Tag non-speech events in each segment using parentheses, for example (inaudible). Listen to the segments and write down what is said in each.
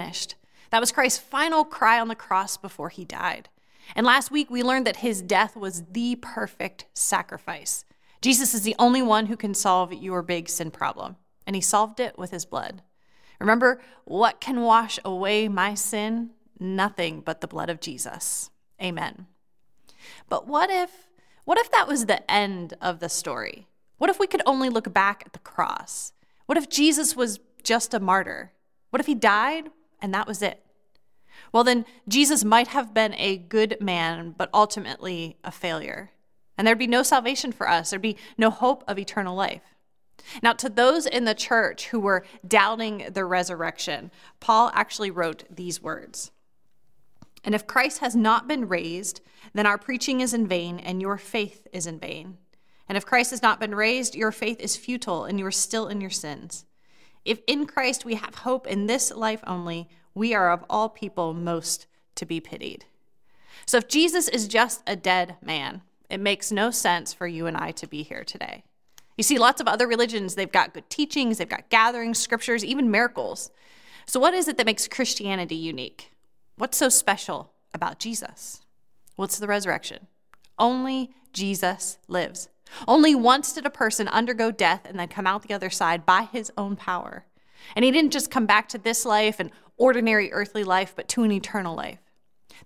is finished. That was Christ's final cry on the cross before he died. And last week, we learned that his death was the perfect sacrifice. Jesus is the only one who can solve your big sin problem, and he solved it with his blood. Remember, what can wash away my sin? Nothing but the blood of Jesus. Amen. But what if what if that was the end of the story? What if we could only look back at the cross? What if Jesus was just a martyr? What if he died and that was it? Well, then Jesus might have been a good man, but ultimately a failure. And there'd be no salvation for us, there'd be no hope of eternal life. Now, to those in the church who were doubting the resurrection, Paul actually wrote these words And if Christ has not been raised, then our preaching is in vain and your faith is in vain. And if Christ has not been raised, your faith is futile and you are still in your sins. If in Christ we have hope in this life only, we are of all people most to be pitied. So if Jesus is just a dead man, it makes no sense for you and I to be here today. You see, lots of other religions, they've got good teachings, they've got gatherings, scriptures, even miracles. So, what is it that makes Christianity unique? What's so special about Jesus? What's the resurrection? Only Jesus lives. Only once did a person undergo death and then come out the other side by his own power. And he didn't just come back to this life, an ordinary earthly life, but to an eternal life.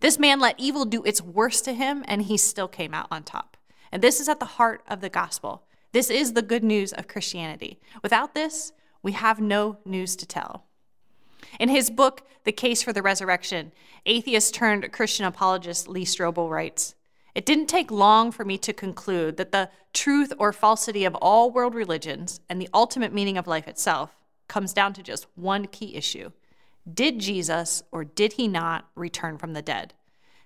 This man let evil do its worst to him, and he still came out on top. And this is at the heart of the gospel. This is the good news of Christianity. Without this, we have no news to tell. In his book, The Case for the Resurrection, atheist turned Christian apologist Lee Strobel writes It didn't take long for me to conclude that the truth or falsity of all world religions and the ultimate meaning of life itself comes down to just one key issue Did Jesus or did he not return from the dead?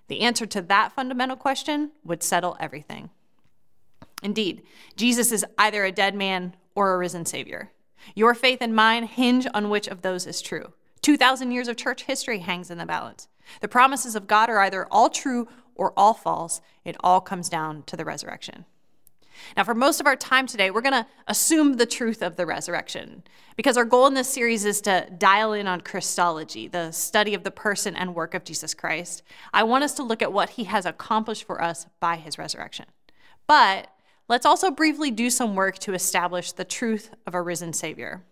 The answer to that fundamental question would settle everything. Indeed, Jesus is either a dead man or a risen Savior. Your faith and mine hinge on which of those is true. 2,000 years of church history hangs in the balance. The promises of God are either all true or all false. It all comes down to the resurrection. Now, for most of our time today, we're going to assume the truth of the resurrection because our goal in this series is to dial in on Christology, the study of the person and work of Jesus Christ. I want us to look at what he has accomplished for us by his resurrection. But let's also briefly do some work to establish the truth of a risen Savior.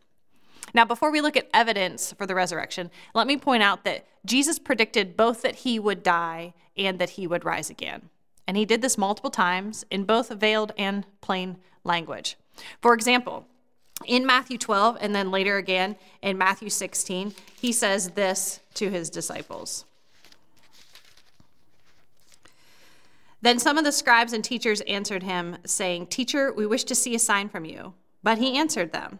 Now, before we look at evidence for the resurrection, let me point out that Jesus predicted both that he would die and that he would rise again. And he did this multiple times in both veiled and plain language. For example, in Matthew 12, and then later again in Matthew 16, he says this to his disciples. Then some of the scribes and teachers answered him, saying, Teacher, we wish to see a sign from you. But he answered them,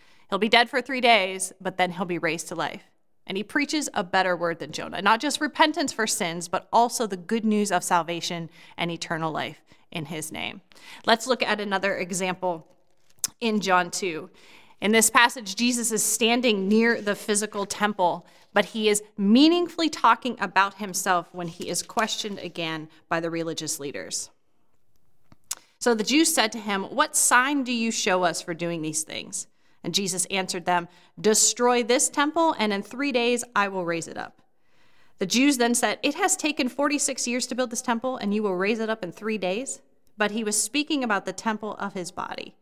He'll be dead for three days, but then he'll be raised to life. And he preaches a better word than Jonah, not just repentance for sins, but also the good news of salvation and eternal life in his name. Let's look at another example in John 2. In this passage, Jesus is standing near the physical temple, but he is meaningfully talking about himself when he is questioned again by the religious leaders. So the Jews said to him, What sign do you show us for doing these things? And Jesus answered them, Destroy this temple, and in three days I will raise it up. The Jews then said, It has taken 46 years to build this temple, and you will raise it up in three days? But he was speaking about the temple of his body.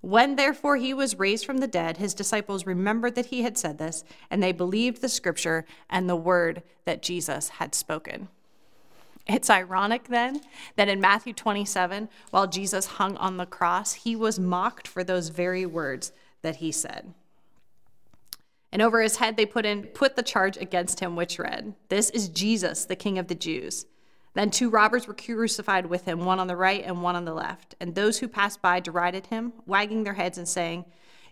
When therefore he was raised from the dead, his disciples remembered that he had said this, and they believed the scripture and the word that Jesus had spoken. It's ironic then that in Matthew 27, while Jesus hung on the cross, he was mocked for those very words that he said. And over his head they put in put the charge against him which read, This is Jesus, the King of the Jews. Then two robbers were crucified with him, one on the right and one on the left. And those who passed by derided him, wagging their heads and saying,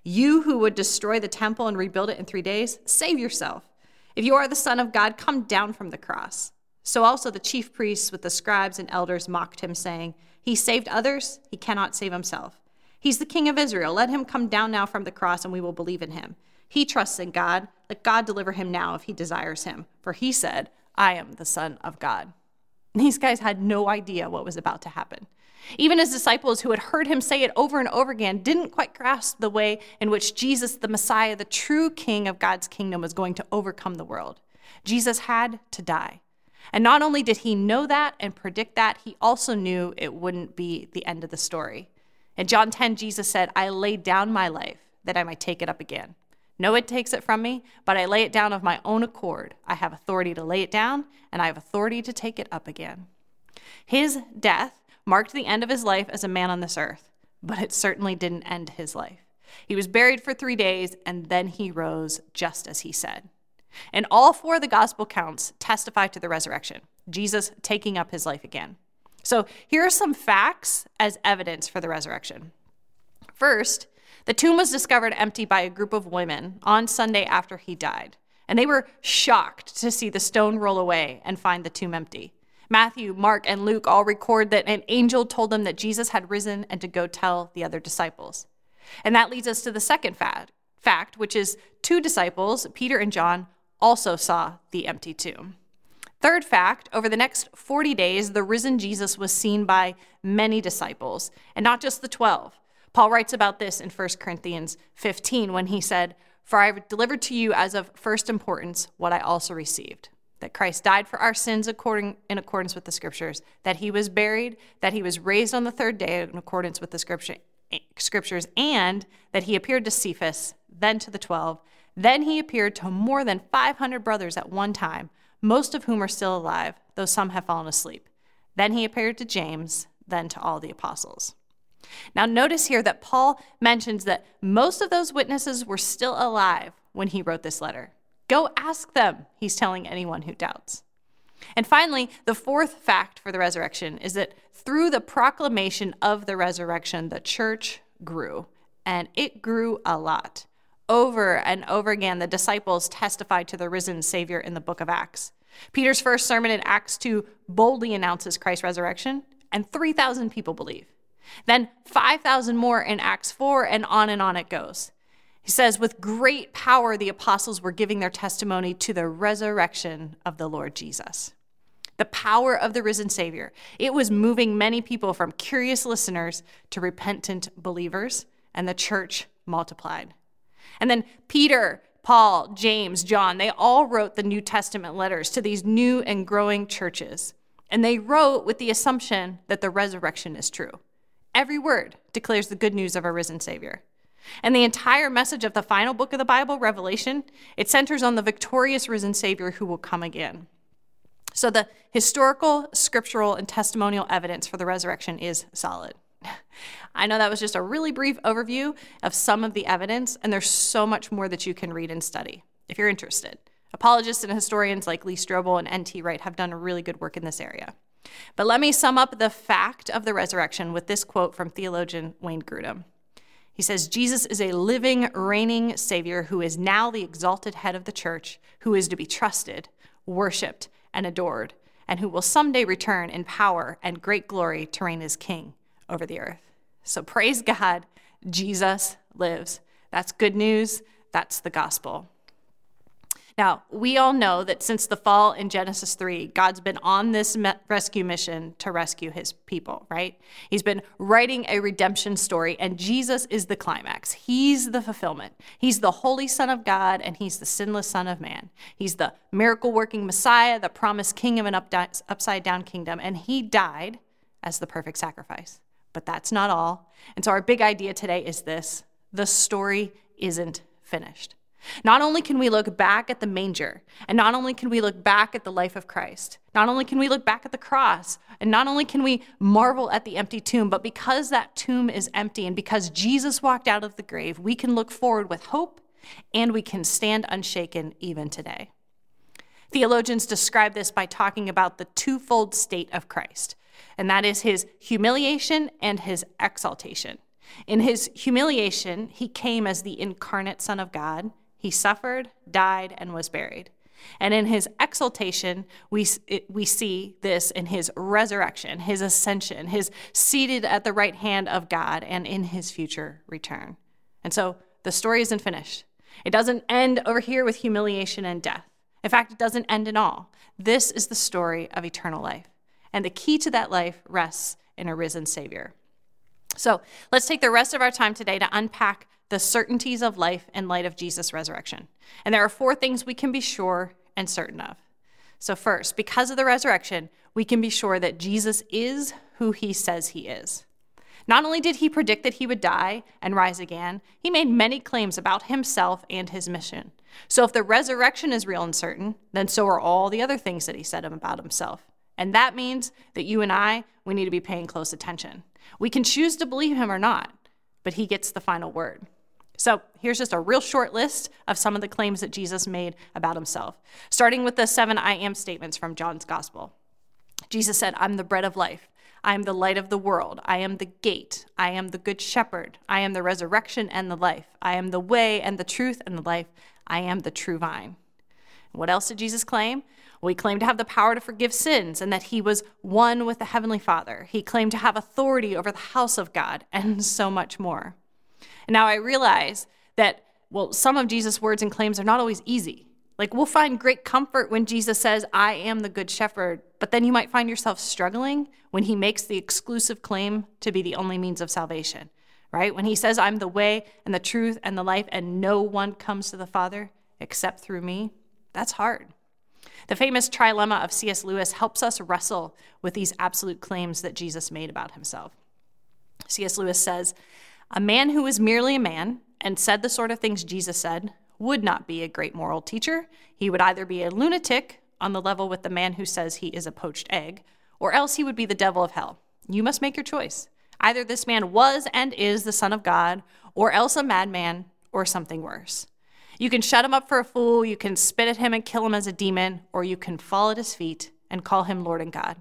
You who would destroy the temple and rebuild it in three days, save yourself. If you are the Son of God, come down from the cross. So also the chief priests with the scribes and elders mocked him, saying, He saved others, he cannot save himself. He's the King of Israel. Let him come down now from the cross, and we will believe in him. He trusts in God. Let God deliver him now if he desires him. For he said, I am the Son of God. These guys had no idea what was about to happen. Even his disciples, who had heard him say it over and over again, didn't quite grasp the way in which Jesus, the Messiah, the true King of God's kingdom, was going to overcome the world. Jesus had to die. And not only did he know that and predict that, he also knew it wouldn't be the end of the story. In John 10, Jesus said, I laid down my life that I might take it up again. No one takes it from me, but I lay it down of my own accord. I have authority to lay it down, and I have authority to take it up again. His death marked the end of his life as a man on this earth, but it certainly didn't end his life. He was buried for three days, and then he rose just as he said. And all four of the gospel counts testify to the resurrection, Jesus taking up his life again. So here are some facts as evidence for the resurrection. First, the tomb was discovered empty by a group of women on Sunday after he died, and they were shocked to see the stone roll away and find the tomb empty. Matthew, Mark, and Luke all record that an angel told them that Jesus had risen and to go tell the other disciples. And that leads us to the second fact, fact which is two disciples, Peter and John, also saw the empty tomb. Third fact over the next 40 days, the risen Jesus was seen by many disciples, and not just the 12. Paul writes about this in 1 Corinthians 15 when he said, For I have delivered to you as of first importance what I also received that Christ died for our sins according, in accordance with the scriptures, that he was buried, that he was raised on the third day in accordance with the scripture, scriptures, and that he appeared to Cephas, then to the twelve. Then he appeared to more than 500 brothers at one time, most of whom are still alive, though some have fallen asleep. Then he appeared to James, then to all the apostles. Now, notice here that Paul mentions that most of those witnesses were still alive when he wrote this letter. Go ask them, he's telling anyone who doubts. And finally, the fourth fact for the resurrection is that through the proclamation of the resurrection, the church grew, and it grew a lot. Over and over again, the disciples testified to the risen Savior in the book of Acts. Peter's first sermon in Acts 2 boldly announces Christ's resurrection, and 3,000 people believe. Then 5,000 more in Acts 4, and on and on it goes. He says, with great power, the apostles were giving their testimony to the resurrection of the Lord Jesus. The power of the risen Savior. It was moving many people from curious listeners to repentant believers, and the church multiplied. And then Peter, Paul, James, John, they all wrote the New Testament letters to these new and growing churches. And they wrote with the assumption that the resurrection is true. Every word declares the good news of our risen Savior. And the entire message of the final book of the Bible, Revelation, it centers on the victorious risen Savior who will come again. So the historical, scriptural, and testimonial evidence for the resurrection is solid. I know that was just a really brief overview of some of the evidence, and there's so much more that you can read and study if you're interested. Apologists and historians like Lee Strobel and N.T. Wright have done really good work in this area. But let me sum up the fact of the resurrection with this quote from theologian Wayne Grudem. He says, Jesus is a living, reigning Savior who is now the exalted head of the church, who is to be trusted, worshiped, and adored, and who will someday return in power and great glory to reign as King over the earth. So praise God, Jesus lives. That's good news. That's the gospel. Now, we all know that since the fall in Genesis 3, God's been on this rescue mission to rescue his people, right? He's been writing a redemption story, and Jesus is the climax. He's the fulfillment. He's the holy Son of God, and he's the sinless Son of Man. He's the miracle working Messiah, the promised king of an upside down kingdom, and he died as the perfect sacrifice. But that's not all. And so, our big idea today is this the story isn't finished. Not only can we look back at the manger, and not only can we look back at the life of Christ, not only can we look back at the cross, and not only can we marvel at the empty tomb, but because that tomb is empty and because Jesus walked out of the grave, we can look forward with hope and we can stand unshaken even today. Theologians describe this by talking about the twofold state of Christ, and that is his humiliation and his exaltation. In his humiliation, he came as the incarnate Son of God he suffered, died, and was buried. And in his exaltation, we, we see this in his resurrection, his ascension, his seated at the right hand of God, and in his future return. And so the story isn't finished. It doesn't end over here with humiliation and death. In fact, it doesn't end in all. This is the story of eternal life. And the key to that life rests in a risen Savior. So let's take the rest of our time today to unpack the certainties of life in light of Jesus' resurrection. And there are four things we can be sure and certain of. So, first, because of the resurrection, we can be sure that Jesus is who he says he is. Not only did he predict that he would die and rise again, he made many claims about himself and his mission. So, if the resurrection is real and certain, then so are all the other things that he said about himself. And that means that you and I, we need to be paying close attention. We can choose to believe him or not, but he gets the final word. So here's just a real short list of some of the claims that Jesus made about himself, starting with the seven I am statements from John's gospel. Jesus said, I'm the bread of life. I am the light of the world. I am the gate. I am the good shepherd. I am the resurrection and the life. I am the way and the truth and the life. I am the true vine. What else did Jesus claim? Well, claim to have the power to forgive sins and that he was one with the Heavenly Father. He claimed to have authority over the house of God and so much more. And now I realize that, well, some of Jesus' words and claims are not always easy. Like, we'll find great comfort when Jesus says, I am the good shepherd, but then you might find yourself struggling when he makes the exclusive claim to be the only means of salvation, right? When he says, I'm the way and the truth and the life, and no one comes to the Father except through me, that's hard. The famous trilemma of C.S. Lewis helps us wrestle with these absolute claims that Jesus made about himself. C.S. Lewis says, a man who was merely a man and said the sort of things Jesus said would not be a great moral teacher. He would either be a lunatic on the level with the man who says he is a poached egg, or else he would be the devil of hell. You must make your choice. Either this man was and is the Son of God, or else a madman, or something worse. You can shut him up for a fool, you can spit at him and kill him as a demon, or you can fall at his feet and call him Lord and God.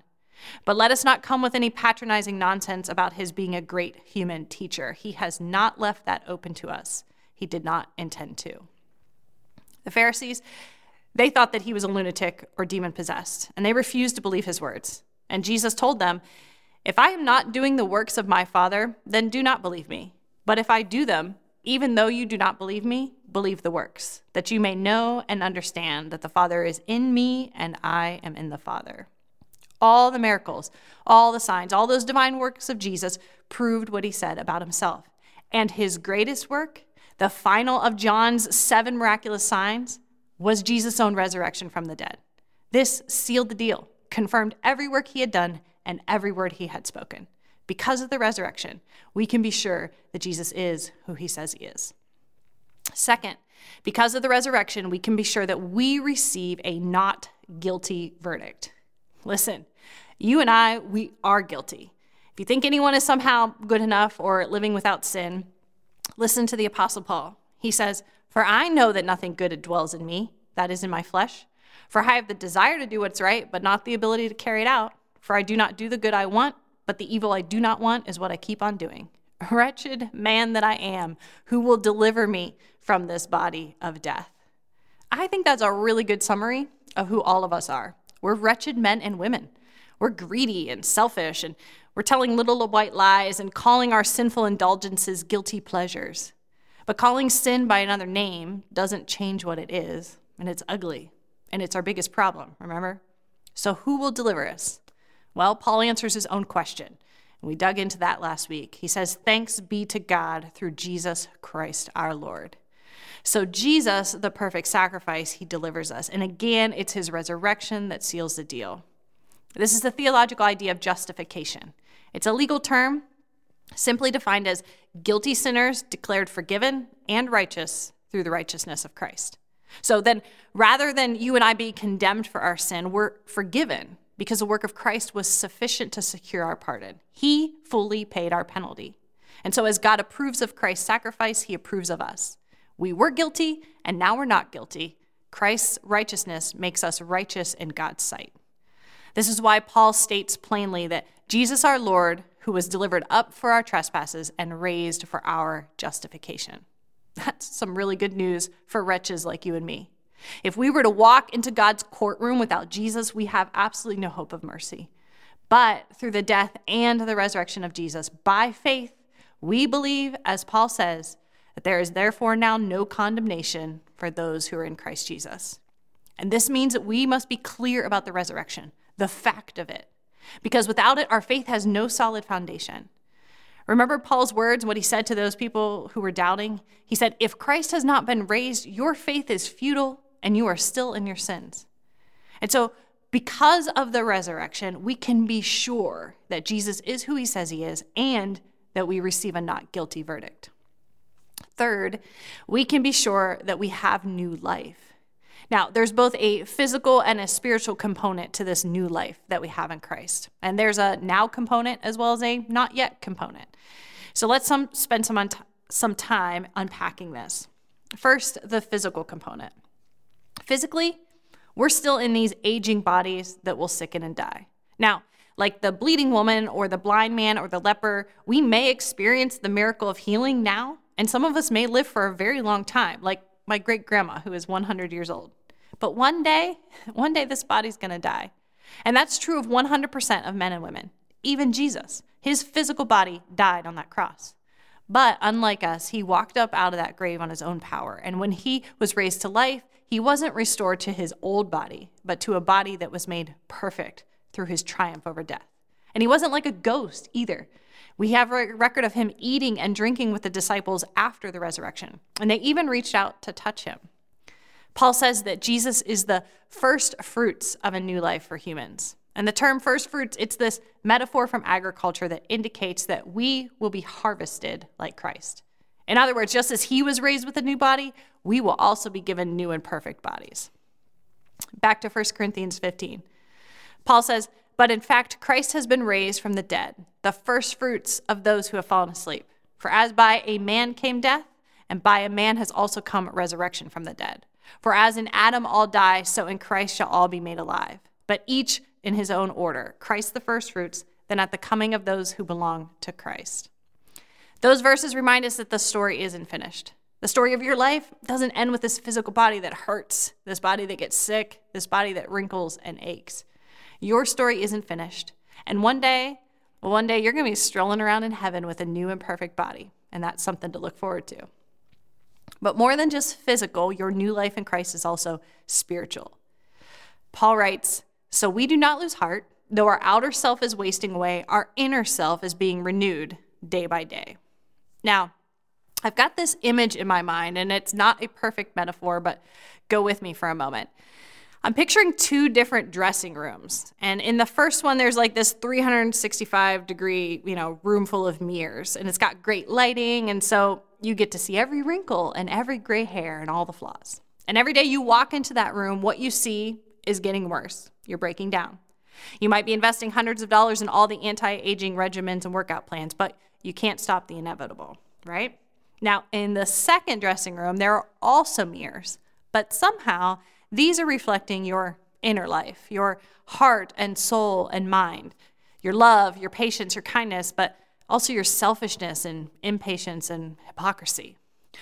But let us not come with any patronizing nonsense about his being a great human teacher. He has not left that open to us. He did not intend to. The Pharisees, they thought that he was a lunatic or demon possessed, and they refused to believe his words. And Jesus told them, If I am not doing the works of my Father, then do not believe me. But if I do them, even though you do not believe me, believe the works, that you may know and understand that the Father is in me and I am in the Father. All the miracles, all the signs, all those divine works of Jesus proved what he said about himself. And his greatest work, the final of John's seven miraculous signs, was Jesus' own resurrection from the dead. This sealed the deal, confirmed every work he had done and every word he had spoken. Because of the resurrection, we can be sure that Jesus is who he says he is. Second, because of the resurrection, we can be sure that we receive a not guilty verdict. Listen, you and I, we are guilty. If you think anyone is somehow good enough or living without sin, listen to the Apostle Paul. He says, For I know that nothing good dwells in me, that is in my flesh. For I have the desire to do what's right, but not the ability to carry it out. For I do not do the good I want, but the evil I do not want is what I keep on doing. Wretched man that I am, who will deliver me from this body of death? I think that's a really good summary of who all of us are. We're wretched men and women. We're greedy and selfish, and we're telling little white lies and calling our sinful indulgences guilty pleasures. But calling sin by another name doesn't change what it is, and it's ugly, and it's our biggest problem, remember? So, who will deliver us? Well, Paul answers his own question. And we dug into that last week. He says, Thanks be to God through Jesus Christ our Lord. So, Jesus, the perfect sacrifice, he delivers us. And again, it's his resurrection that seals the deal. This is the theological idea of justification. It's a legal term simply defined as guilty sinners declared forgiven and righteous through the righteousness of Christ. So then, rather than you and I be condemned for our sin, we're forgiven because the work of Christ was sufficient to secure our pardon. He fully paid our penalty. And so, as God approves of Christ's sacrifice, he approves of us. We were guilty, and now we're not guilty. Christ's righteousness makes us righteous in God's sight. This is why Paul states plainly that Jesus our Lord, who was delivered up for our trespasses and raised for our justification. (laughs) That's some really good news for wretches like you and me. If we were to walk into God's courtroom without Jesus, we have absolutely no hope of mercy. But through the death and the resurrection of Jesus, by faith, we believe, as Paul says, that there is therefore now no condemnation for those who are in Christ Jesus. And this means that we must be clear about the resurrection, the fact of it, because without it, our faith has no solid foundation. Remember Paul's words, what he said to those people who were doubting? He said, If Christ has not been raised, your faith is futile and you are still in your sins. And so, because of the resurrection, we can be sure that Jesus is who he says he is and that we receive a not guilty verdict. Third, we can be sure that we have new life. Now, there's both a physical and a spiritual component to this new life that we have in Christ. And there's a now component as well as a not yet component. So let's some, spend some, some time unpacking this. First, the physical component. Physically, we're still in these aging bodies that will sicken and die. Now, like the bleeding woman or the blind man or the leper, we may experience the miracle of healing now, and some of us may live for a very long time, like my great grandma who is 100 years old. But one day, (laughs) one day this body's to die. And that's true of 100% of men and women. Even Jesus, his physical body died on that cross. But unlike us, he walked up out of that grave on his own power. And when he was raised to life, he wasn't restored to his old body, but to a body that was made perfect through his triumph over death. And he wasn't like a ghost either. We have a record of him eating and drinking with the disciples after the resurrection, and they even reached out to touch him. Paul says that Jesus is the first fruits of a new life for humans. And the term first fruits, it's this metaphor from agriculture that indicates that we will be harvested like Christ. In other words, just as he was raised with a new body, we will also be given new and perfect bodies. Back to 1 Corinthians 15. Paul says, But in fact, Christ has been raised from the dead, the first fruits of those who have fallen asleep. For as by a man came death, and by a man has also come resurrection from the dead. For as in Adam all die, so in Christ shall all be made alive. But each in his own order Christ the first fruits, then at the coming of those who belong to Christ. Those verses remind us that the story isn't finished. The story of your life doesn't end with this physical body that hurts, this body that gets sick, this body that wrinkles and aches. Your story isn't finished. And one day, one day you're going to be strolling around in heaven with a new and perfect body, and that's something to look forward to. But more than just physical, your new life in Christ is also spiritual. Paul writes, So we do not lose heart, though our outer self is wasting away, our inner self is being renewed day by day. Now, I've got this image in my mind, and it's not a perfect metaphor, but go with me for a moment. I'm picturing two different dressing rooms. And in the first one, there's like this 365 degree, you know, room full of mirrors, and it's got great lighting. And so you get to see every wrinkle and every gray hair and all the flaws. And every day you walk into that room, what you see is getting worse. You're breaking down. You might be investing hundreds of dollars in all the anti aging regimens and workout plans, but you can't stop the inevitable, right? Now, in the second dressing room, there are also mirrors, but somehow these are reflecting your inner life, your heart and soul and mind, your love, your patience, your kindness, but also your selfishness and impatience and hypocrisy.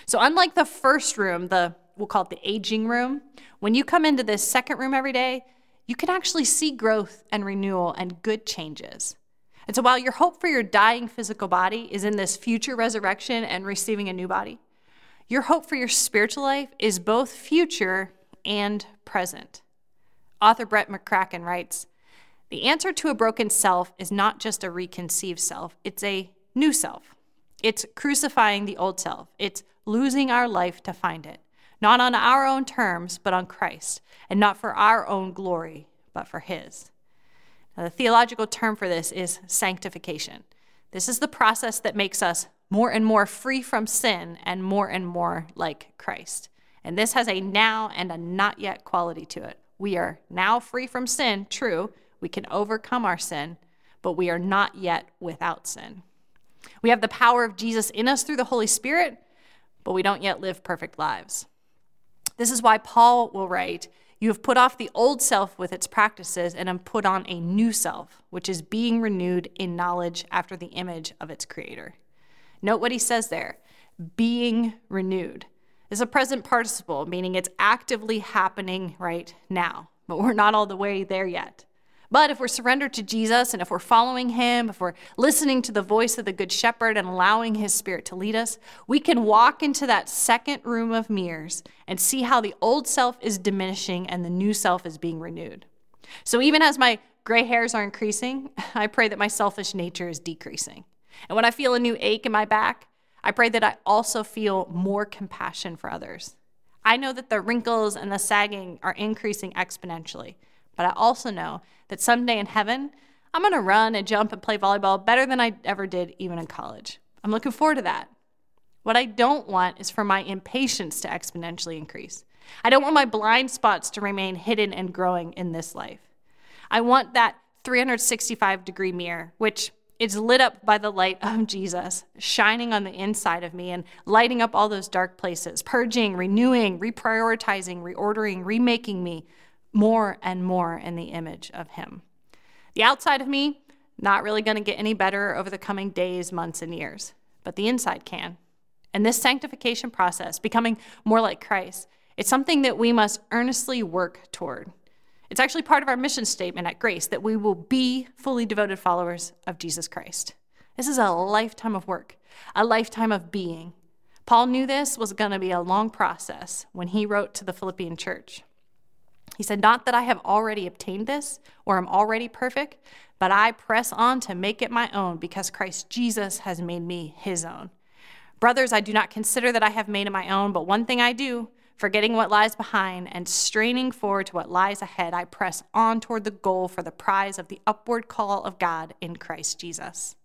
So, unlike the first room, the we'll call it the aging room, when you come into this second room every day, you can actually see growth and renewal and good changes. And so, while your hope for your dying physical body is in this future resurrection and receiving a new body, your hope for your spiritual life is both future and present. Author Brett McCracken writes The answer to a broken self is not just a reconceived self, it's a new self. It's crucifying the old self, it's losing our life to find it, not on our own terms, but on Christ, and not for our own glory, but for His. Now, the theological term for this is sanctification. This is the process that makes us more and more free from sin and more and more like Christ. And this has a now and a not yet quality to it. We are now free from sin, true. We can overcome our sin, but we are not yet without sin. We have the power of Jesus in us through the Holy Spirit, but we don't yet live perfect lives. This is why Paul will write, You have put off the old self with its practices and have put on a new self, which is being renewed in knowledge after the image of its creator. Note what he says there being renewed. is a present participle, meaning it's actively happening right now, but we're not all the way there yet. But if we're surrendered to Jesus and if we're following him, if we're listening to the voice of the Good Shepherd and allowing his spirit to lead us, we can walk into that second room of mirrors and see how the old self is diminishing and the new self is being renewed. So even as my gray hairs are increasing, (laughs) I pray that my selfish nature is decreasing. And when I feel a new ache in my back, I pray that I also feel more compassion for others. I know that the wrinkles and the sagging are increasing exponentially, but I also know that someday in heaven, I'm going to run and jump and play volleyball better than I ever did even in college. I'm looking forward to that. What I don't want is for my impatience to exponentially increase. I don't want my blind spots to remain hidden and growing in this life. I want that 365 degree mirror, which is lit up by the light of Jesus, shining on the inside of me and lighting up all those dark places, purging, renewing, reprioritizing, reordering, remaking me more and more in the image of Him. The outside of me, not really going to get any better over the coming days, months, and years, but the inside can. And this sanctification process, becoming more like Christ, it's something that we must earnestly work toward. It's actually part of our mission statement at Grace that we will be fully devoted followers of Jesus Christ. This is a lifetime of work, a lifetime of being. Paul knew this was going to be a long process when he wrote to the Philippian church. He said, Not that I have already obtained this or am already perfect, but I press on to make it my own because Christ Jesus has made me his own. Brothers, I do not consider that I have made it my own, but one thing I do Forgetting what lies behind and straining forward to what lies ahead, I press on toward the goal for the prize of the upward call of God in Christ Jesus.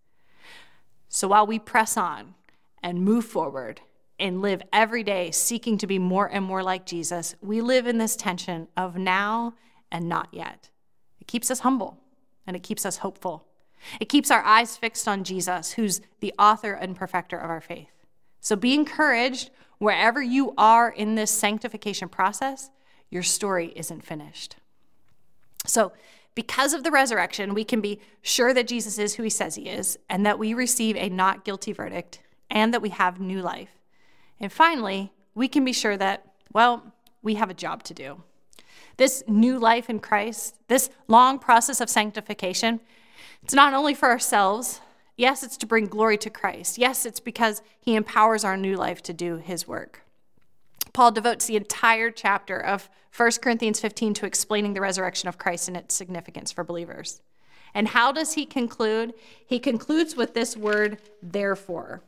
So while we press on and move forward and live every day seeking to be more and more like Jesus, we live in this tension of now and not yet. It keeps us humble and it keeps us hopeful. It keeps our eyes fixed on Jesus, who's the author and perfecter of our faith. So be encouraged wherever you are in this sanctification process, your story isn't finished. So, because of the resurrection, we can be sure that Jesus is who he says he is, and that we receive a not guilty verdict, and that we have new life. And finally, we can be sure that, well, we have a job to do. This new life in Christ, this long process of sanctification, it's not only for ourselves, Yes, it's to bring glory to Christ. Yes, it's because he empowers our new life to do his work. Paul devotes the entire chapter of 1 Corinthians 15 to explaining the resurrection of Christ and its significance for believers. And how does he conclude? He concludes with this word, therefore.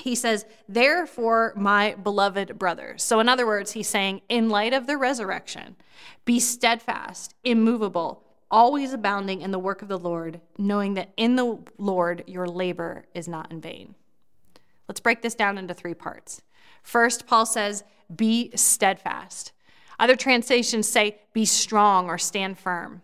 He says, Therefore, my beloved brothers. So, in other words, he's saying, in light of the resurrection, be steadfast, immovable, always abounding in the work of the Lord, knowing that in the Lord your labor is not in vain. Let's break this down into three parts. First, Paul says, be steadfast. Other translations say, be strong or stand firm.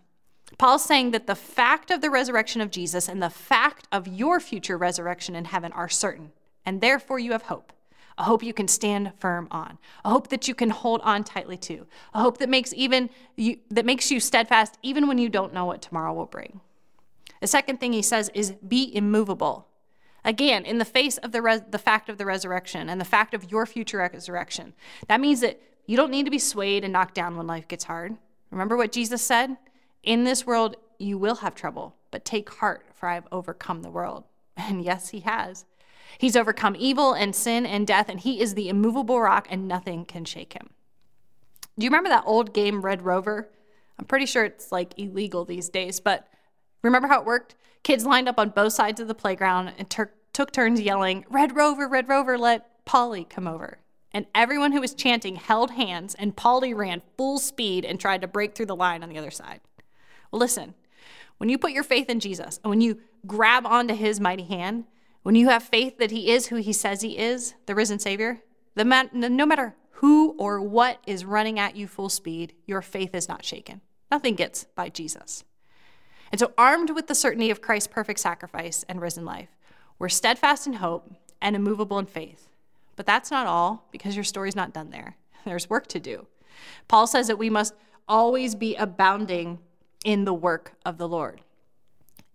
Paul's saying that the fact of the resurrection of Jesus and the fact of your future resurrection in heaven are certain, and therefore you have hope a hope you can stand firm on, a hope that you can hold on tightly to, a hope that makes even you, that makes you steadfast even when you don't know what tomorrow will bring. The second thing he says is be immovable. Again, in the face of the, res- the fact of the resurrection and the fact of your future resurrection, that means that you don't need to be swayed and knocked down when life gets hard. Remember what Jesus said? In this world, you will have trouble, but take heart, for I have overcome the world. (laughs) And yes, he has. He's overcome evil and sin and death, and he is the immovable rock, and nothing can shake him. Do you remember that old game, Red Rover? I'm pretty sure it's like illegal these days, but remember how it worked? Kids lined up on both sides of the playground and ter- took turns yelling, Red Rover, Red Rover, let Polly come over. And everyone who was chanting held hands, and Polly ran full speed and tried to break through the line on the other side. Well, listen, when you put your faith in Jesus and when you grab onto his mighty hand, when you have faith that He is who He says He is, the risen Savior, the man, no matter who or what is running at you full speed, your faith is not shaken. Nothing gets by Jesus. And so, armed with the certainty of Christ's perfect sacrifice and risen life, we're steadfast in hope and immovable in faith. But that's not all, because your story's not done there. There's work to do. Paul says that we must always be abounding in the work of the Lord.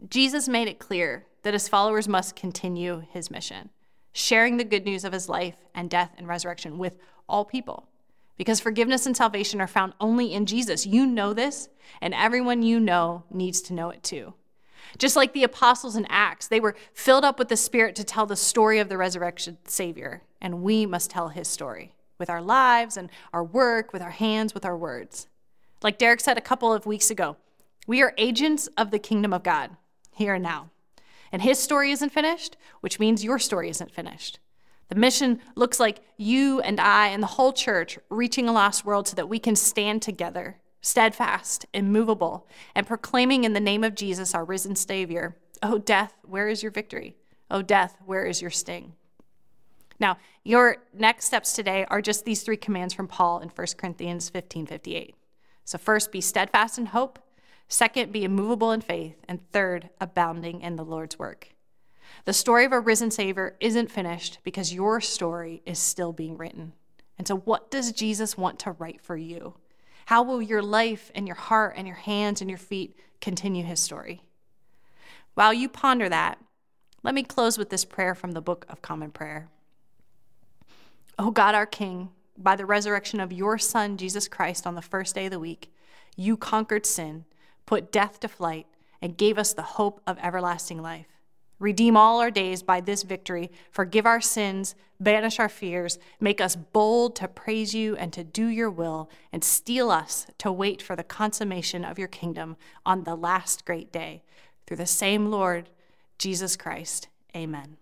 Jesus made it clear that his followers must continue his mission, sharing the good news of his life and death and resurrection with all people. Because forgiveness and salvation are found only in Jesus. You know this, and everyone you know needs to know it too. Just like the apostles in Acts, they were filled up with the Spirit to tell the story of the resurrection Savior, and we must tell his story with our lives and our work, with our hands, with our words. Like Derek said a couple of weeks ago, we are agents of the kingdom of God here and now. And his story isn't finished, which means your story isn't finished. The mission looks like you and I and the whole church reaching a lost world so that we can stand together, steadfast, immovable, and proclaiming in the name of Jesus, our risen Savior, Oh, death, where is your victory? Oh, death, where is your sting? Now, your next steps today are just these three commands from Paul in 1 Corinthians 15 58. So, first, be steadfast in hope. Second, be immovable in faith. And third, abounding in the Lord's work. The story of a risen Savior isn't finished because your story is still being written. And so, what does Jesus want to write for you? How will your life and your heart and your hands and your feet continue his story? While you ponder that, let me close with this prayer from the Book of Common Prayer. O God, our King, by the resurrection of your Son, Jesus Christ, on the first day of the week, you conquered sin put death to flight, and gave us the hope of everlasting life. Redeem all our days by this victory, forgive our sins, banish our fears, make us bold to praise you and to do your will, and steel us to wait for the consummation of your kingdom on the last great day. Through the same Lord, Jesus Christ. Amen.